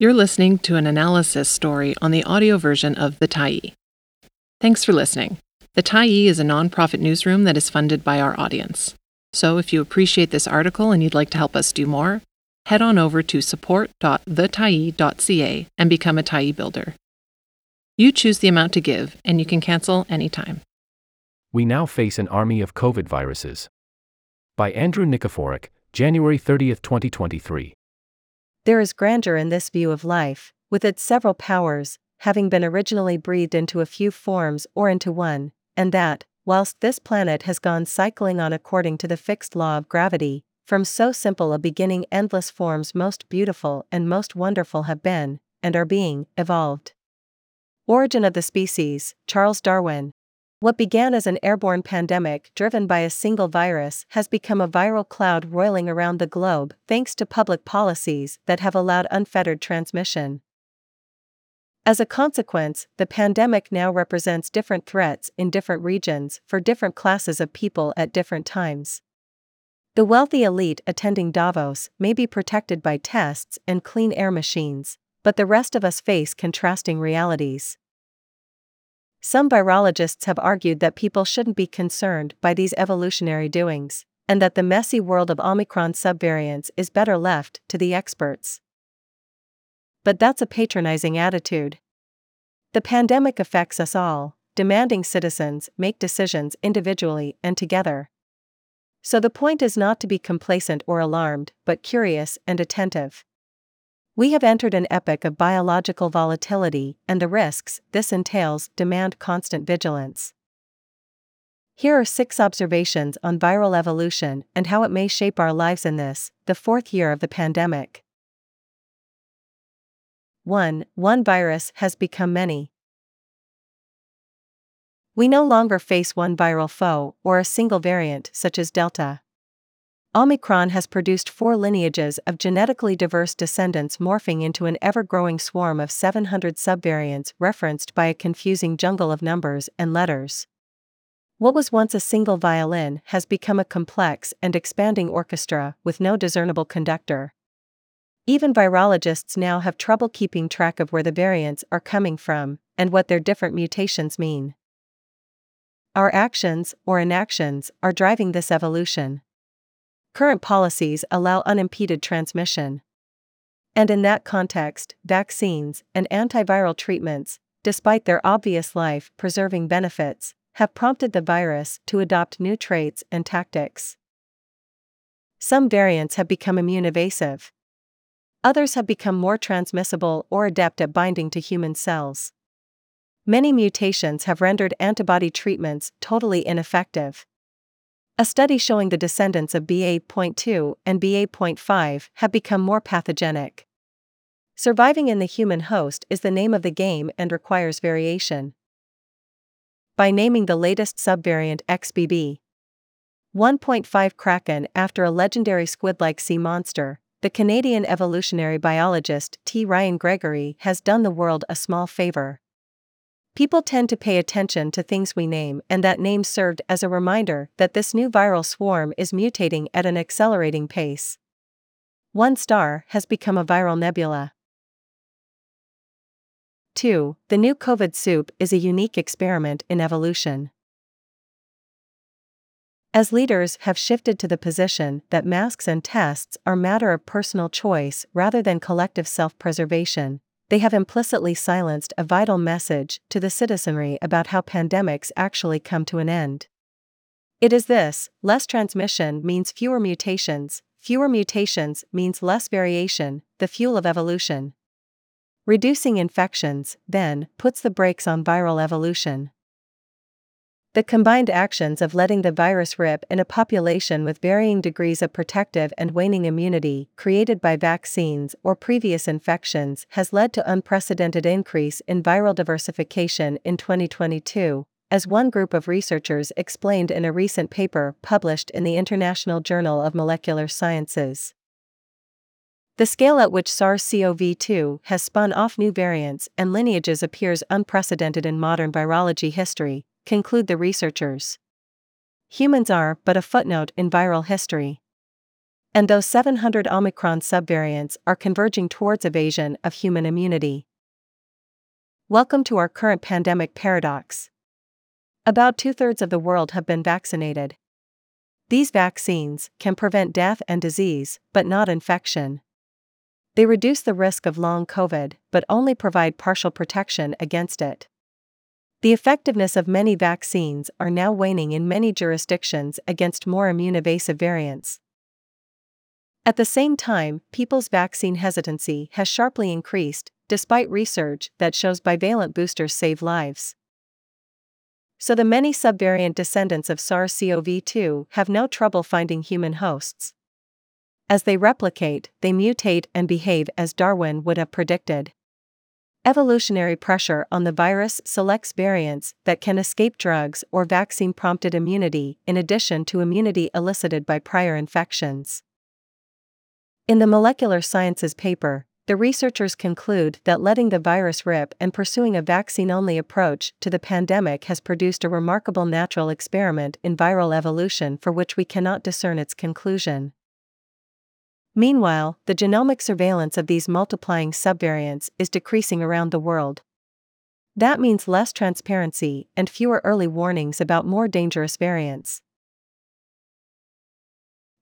You're listening to an analysis story on the audio version of The Tyee. Thanks for listening. The Tyee is a nonprofit newsroom that is funded by our audience. So if you appreciate this article and you'd like to help us do more, head on over to support.thetyee.ca and become a Tyee builder. You choose the amount to give, and you can cancel anytime. We now face an army of COVID viruses. By Andrew Nikiforuk, January 30, 2023. There is grandeur in this view of life, with its several powers, having been originally breathed into a few forms or into one, and that, whilst this planet has gone cycling on according to the fixed law of gravity, from so simple a beginning endless forms most beautiful and most wonderful have been, and are being, evolved. Origin of the Species, Charles Darwin. What began as an airborne pandemic driven by a single virus has become a viral cloud roiling around the globe thanks to public policies that have allowed unfettered transmission. As a consequence, the pandemic now represents different threats in different regions for different classes of people at different times. The wealthy elite attending Davos may be protected by tests and clean air machines, but the rest of us face contrasting realities. Some virologists have argued that people shouldn't be concerned by these evolutionary doings, and that the messy world of Omicron subvariants is better left to the experts. But that's a patronizing attitude. The pandemic affects us all, demanding citizens make decisions individually and together. So the point is not to be complacent or alarmed, but curious and attentive. We have entered an epoch of biological volatility, and the risks this entails demand constant vigilance. Here are six observations on viral evolution and how it may shape our lives in this, the fourth year of the pandemic. 1. One virus has become many. We no longer face one viral foe or a single variant such as Delta. Omicron has produced four lineages of genetically diverse descendants morphing into an ever growing swarm of 700 subvariants referenced by a confusing jungle of numbers and letters. What was once a single violin has become a complex and expanding orchestra with no discernible conductor. Even virologists now have trouble keeping track of where the variants are coming from and what their different mutations mean. Our actions, or inactions, are driving this evolution. Current policies allow unimpeded transmission. And in that context, vaccines and antiviral treatments, despite their obvious life preserving benefits, have prompted the virus to adopt new traits and tactics. Some variants have become immune evasive. Others have become more transmissible or adept at binding to human cells. Many mutations have rendered antibody treatments totally ineffective. A study showing the descendants of BA.2 and BA.5 have become more pathogenic. Surviving in the human host is the name of the game and requires variation. By naming the latest subvariant XBB 1.5 Kraken after a legendary squid like sea monster, the Canadian evolutionary biologist T. Ryan Gregory has done the world a small favor. People tend to pay attention to things we name, and that name served as a reminder that this new viral swarm is mutating at an accelerating pace. One star has become a viral nebula. 2. The new COVID soup is a unique experiment in evolution. As leaders have shifted to the position that masks and tests are matter of personal choice rather than collective self preservation, they have implicitly silenced a vital message to the citizenry about how pandemics actually come to an end. It is this less transmission means fewer mutations, fewer mutations means less variation, the fuel of evolution. Reducing infections, then, puts the brakes on viral evolution. The combined actions of letting the virus rip in a population with varying degrees of protective and waning immunity created by vaccines or previous infections has led to unprecedented increase in viral diversification in 2022, as one group of researchers explained in a recent paper published in the International Journal of Molecular Sciences. The scale at which SARS CoV 2 has spun off new variants and lineages appears unprecedented in modern virology history, conclude the researchers. Humans are but a footnote in viral history. And those 700 Omicron subvariants are converging towards evasion of human immunity. Welcome to our current pandemic paradox. About two thirds of the world have been vaccinated. These vaccines can prevent death and disease, but not infection. They reduce the risk of long COVID, but only provide partial protection against it. The effectiveness of many vaccines are now waning in many jurisdictions against more immune evasive variants. At the same time, people's vaccine hesitancy has sharply increased, despite research that shows bivalent boosters save lives. So the many subvariant descendants of SARS CoV 2 have no trouble finding human hosts. As they replicate, they mutate and behave as Darwin would have predicted. Evolutionary pressure on the virus selects variants that can escape drugs or vaccine prompted immunity, in addition to immunity elicited by prior infections. In the Molecular Sciences paper, the researchers conclude that letting the virus rip and pursuing a vaccine only approach to the pandemic has produced a remarkable natural experiment in viral evolution for which we cannot discern its conclusion. Meanwhile, the genomic surveillance of these multiplying subvariants is decreasing around the world. That means less transparency and fewer early warnings about more dangerous variants.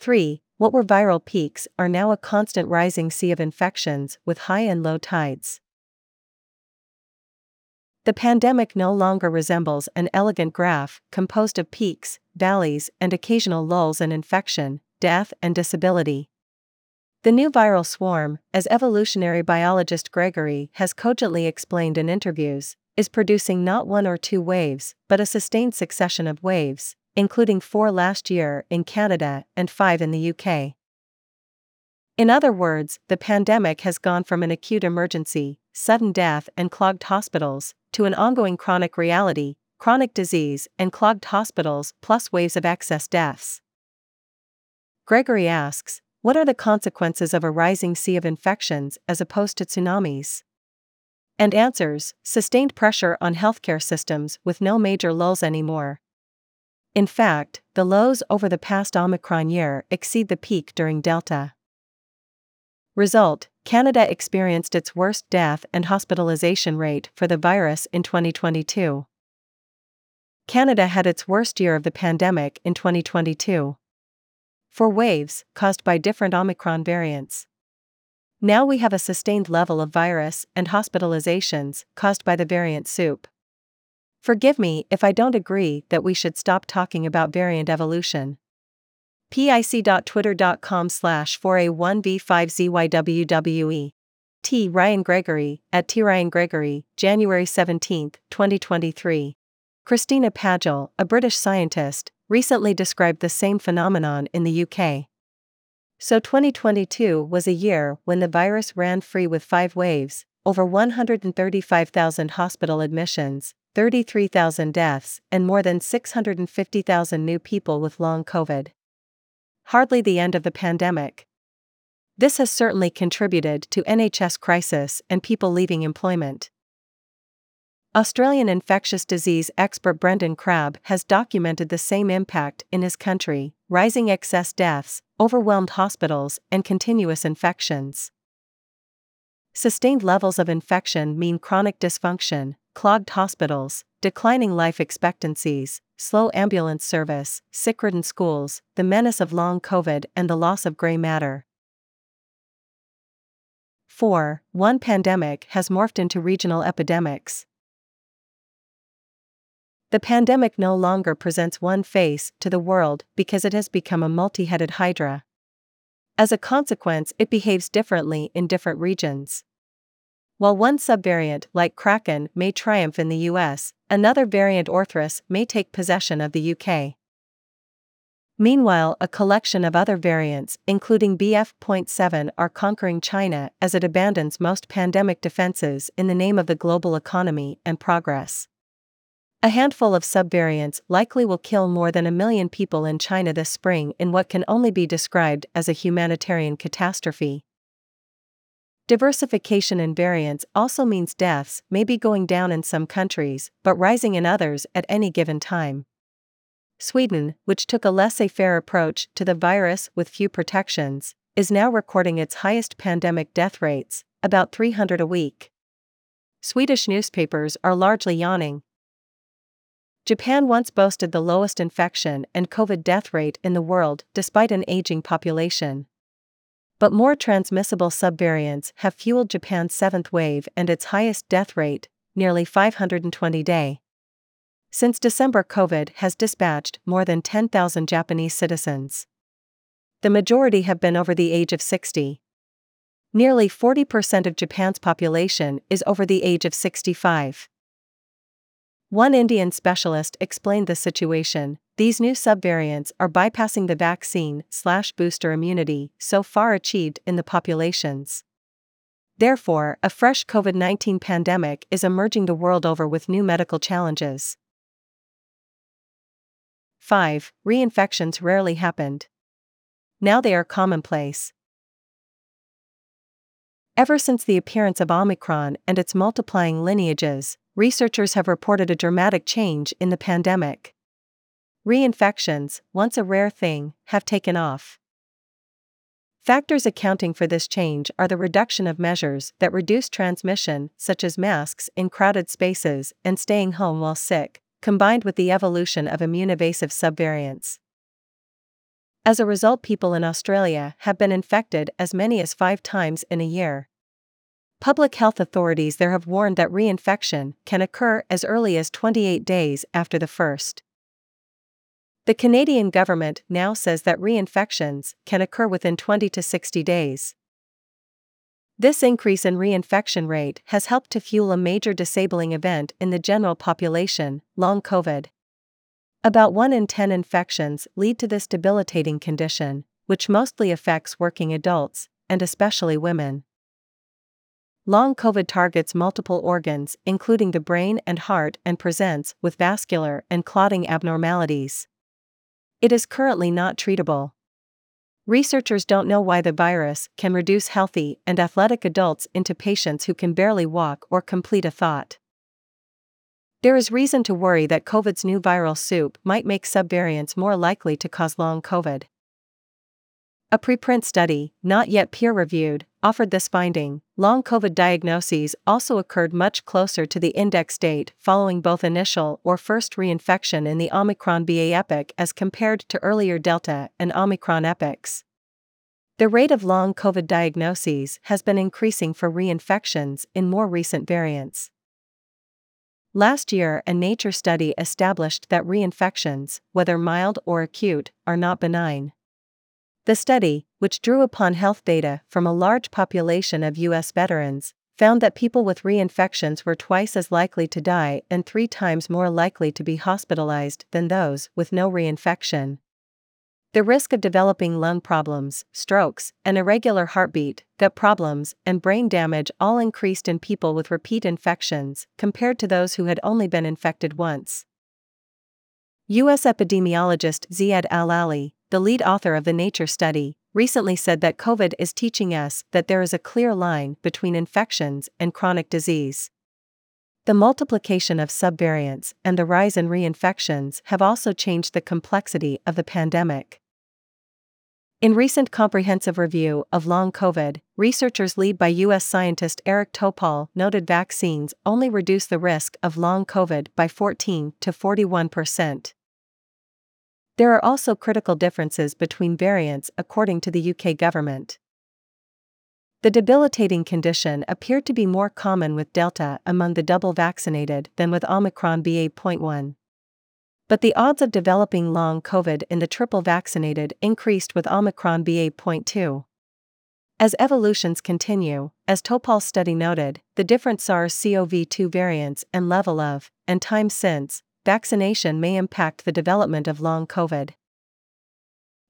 3 what were viral peaks are now a constant rising sea of infections with high and low tides. The pandemic no longer resembles an elegant graph composed of peaks, valleys, and occasional lulls in infection, death, and disability. The new viral swarm, as evolutionary biologist Gregory has cogently explained in interviews, is producing not one or two waves, but a sustained succession of waves, including four last year in Canada and five in the UK. In other words, the pandemic has gone from an acute emergency, sudden death, and clogged hospitals, to an ongoing chronic reality, chronic disease, and clogged hospitals, plus waves of excess deaths. Gregory asks What are the consequences of a rising sea of infections as opposed to tsunamis? And answers Sustained pressure on healthcare systems with no major lulls anymore. In fact, the lows over the past Omicron year exceed the peak during Delta. Result Canada experienced its worst death and hospitalization rate for the virus in 2022. Canada had its worst year of the pandemic in 2022. Four waves, caused by different Omicron variants. Now we have a sustained level of virus and hospitalizations caused by the variant soup. Forgive me if I don't agree that we should stop talking about variant evolution. pic.twitter.com slash 4a1v5zywwe. T. Ryan Gregory, at T. Ryan Gregory, January 17, 2023. Christina Pagel, a British scientist, recently described the same phenomenon in the UK. So 2022 was a year when the virus ran free with five waves, over 135,000 hospital admissions, 33,000 deaths, and more than 650,000 new people with long COVID. Hardly the end of the pandemic. This has certainly contributed to NHS crisis and people leaving employment. Australian infectious disease expert Brendan Crabb has documented the same impact in his country rising excess deaths, overwhelmed hospitals, and continuous infections. Sustained levels of infection mean chronic dysfunction, clogged hospitals, declining life expectancies, slow ambulance service, sick ridden schools, the menace of long COVID, and the loss of gray matter. 4. One pandemic has morphed into regional epidemics. The pandemic no longer presents one face to the world because it has become a multi headed hydra. As a consequence, it behaves differently in different regions. While one subvariant, like Kraken, may triumph in the US, another variant Orthrus may take possession of the UK. Meanwhile, a collection of other variants, including BF.7, are conquering China as it abandons most pandemic defenses in the name of the global economy and progress. A handful of subvariants likely will kill more than a million people in China this spring in what can only be described as a humanitarian catastrophe. Diversification in variants also means deaths may be going down in some countries, but rising in others at any given time. Sweden, which took a laissez faire approach to the virus with few protections, is now recording its highest pandemic death rates, about 300 a week. Swedish newspapers are largely yawning. Japan once boasted the lowest infection and COVID death rate in the world despite an aging population. But more transmissible subvariants have fueled Japan's seventh wave and its highest death rate, nearly 520 day. Since December, COVID has dispatched more than 10,000 Japanese citizens. The majority have been over the age of 60. Nearly 40% of Japan's population is over the age of 65. One Indian specialist explained the situation. These new subvariants are bypassing the vaccine slash booster immunity so far achieved in the populations. Therefore, a fresh COVID 19 pandemic is emerging the world over with new medical challenges. 5. Reinfections rarely happened. Now they are commonplace. Ever since the appearance of Omicron and its multiplying lineages, researchers have reported a dramatic change in the pandemic. Reinfections, once a rare thing, have taken off. Factors accounting for this change are the reduction of measures that reduce transmission, such as masks in crowded spaces and staying home while sick, combined with the evolution of immune evasive subvariants. As a result, people in Australia have been infected as many as five times in a year. Public health authorities there have warned that reinfection can occur as early as 28 days after the first. The Canadian government now says that reinfections can occur within 20 to 60 days. This increase in reinfection rate has helped to fuel a major disabling event in the general population, long COVID. About 1 in 10 infections lead to this debilitating condition, which mostly affects working adults, and especially women. Long COVID targets multiple organs, including the brain and heart, and presents with vascular and clotting abnormalities. It is currently not treatable. Researchers don't know why the virus can reduce healthy and athletic adults into patients who can barely walk or complete a thought. There is reason to worry that COVID's new viral soup might make subvariants more likely to cause long COVID. A preprint study, not yet peer reviewed, offered this finding. Long COVID diagnoses also occurred much closer to the index date following both initial or first reinfection in the Omicron BA epoch as compared to earlier Delta and Omicron epochs. The rate of long COVID diagnoses has been increasing for reinfections in more recent variants. Last year, a Nature study established that reinfections, whether mild or acute, are not benign. The study, which drew upon health data from a large population of U.S. veterans, found that people with reinfections were twice as likely to die and three times more likely to be hospitalized than those with no reinfection. The risk of developing lung problems, strokes, an irregular heartbeat, gut problems, and brain damage all increased in people with repeat infections compared to those who had only been infected once. U.S. epidemiologist Ziyad Al-Aly, the lead author of the Nature study, recently said that COVID is teaching us that there is a clear line between infections and chronic disease. The multiplication of subvariants and the rise in reinfections have also changed the complexity of the pandemic. In recent comprehensive review of long COVID, researchers led by U.S. scientist Eric Topol noted vaccines only reduce the risk of long COVID by 14 to 41 percent. There are also critical differences between variants according to the UK government. The debilitating condition appeared to be more common with Delta among the double vaccinated than with Omicron BA.1. But the odds of developing long COVID in the triple vaccinated increased with Omicron BA.2. As evolutions continue, as Topol's study noted, the different SARS CoV 2 variants and level of, and time since, vaccination may impact the development of long COVID.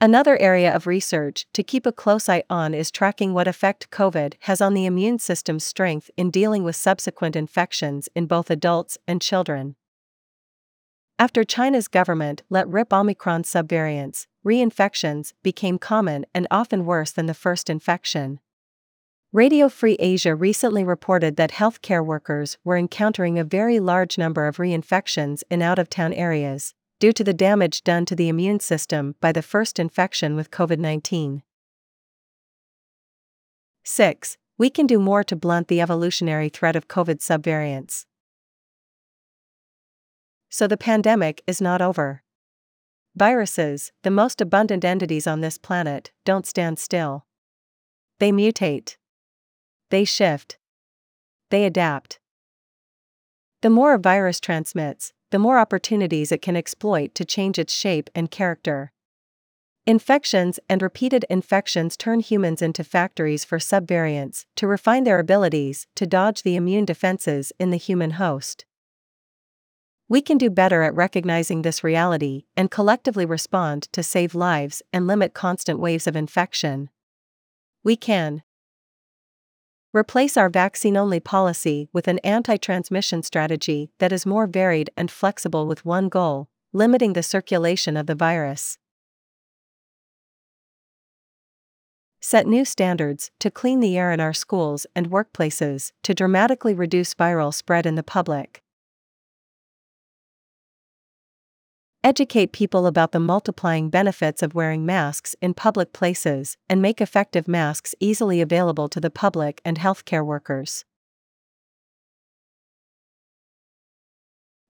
Another area of research to keep a close eye on is tracking what effect COVID has on the immune system's strength in dealing with subsequent infections in both adults and children. After China's government let rip Omicron subvariants, reinfections became common and often worse than the first infection. Radio Free Asia recently reported that healthcare workers were encountering a very large number of reinfections in out of town areas, due to the damage done to the immune system by the first infection with COVID 19. 6. We can do more to blunt the evolutionary threat of COVID subvariants. So the pandemic is not over. Viruses, the most abundant entities on this planet, don't stand still. They mutate. They shift. They adapt. The more a virus transmits, the more opportunities it can exploit to change its shape and character. Infections and repeated infections turn humans into factories for subvariants to refine their abilities to dodge the immune defenses in the human host. We can do better at recognizing this reality and collectively respond to save lives and limit constant waves of infection. We can replace our vaccine only policy with an anti transmission strategy that is more varied and flexible with one goal limiting the circulation of the virus. set new standards to clean the air in our schools and workplaces to dramatically reduce viral spread in the public. Educate people about the multiplying benefits of wearing masks in public places and make effective masks easily available to the public and healthcare workers.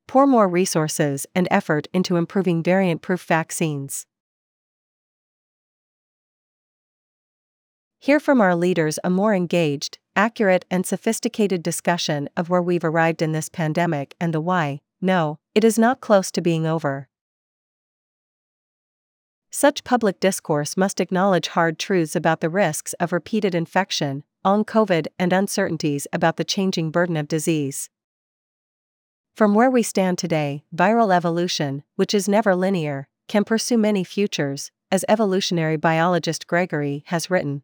Pour more resources and effort into improving variant proof vaccines. Hear from our leaders a more engaged, accurate, and sophisticated discussion of where we've arrived in this pandemic and the why. No, it is not close to being over. Such public discourse must acknowledge hard truths about the risks of repeated infection, on COVID, and uncertainties about the changing burden of disease. From where we stand today, viral evolution, which is never linear, can pursue many futures, as evolutionary biologist Gregory has written.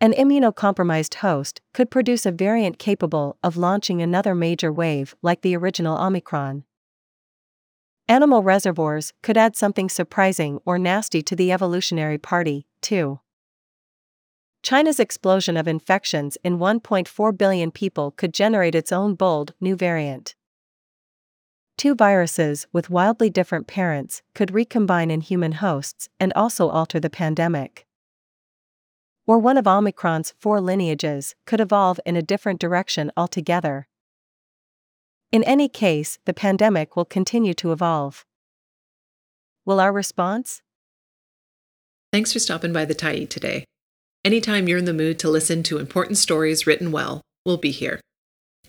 An immunocompromised host could produce a variant capable of launching another major wave like the original Omicron. Animal reservoirs could add something surprising or nasty to the evolutionary party, too. China's explosion of infections in 1.4 billion people could generate its own bold, new variant. Two viruses with wildly different parents could recombine in human hosts and also alter the pandemic or one of Omicron's four lineages, could evolve in a different direction altogether. In any case, the pandemic will continue to evolve. Will our response? Thanks for stopping by the Tyee today. Anytime you're in the mood to listen to important stories written well, we'll be here.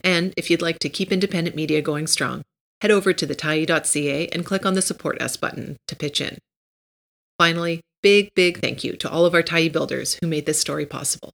And if you'd like to keep independent media going strong, head over to thetyee.ca and click on the Support Us button to pitch in. Finally, big, big thank you to all of our Tyee builders who made this story possible.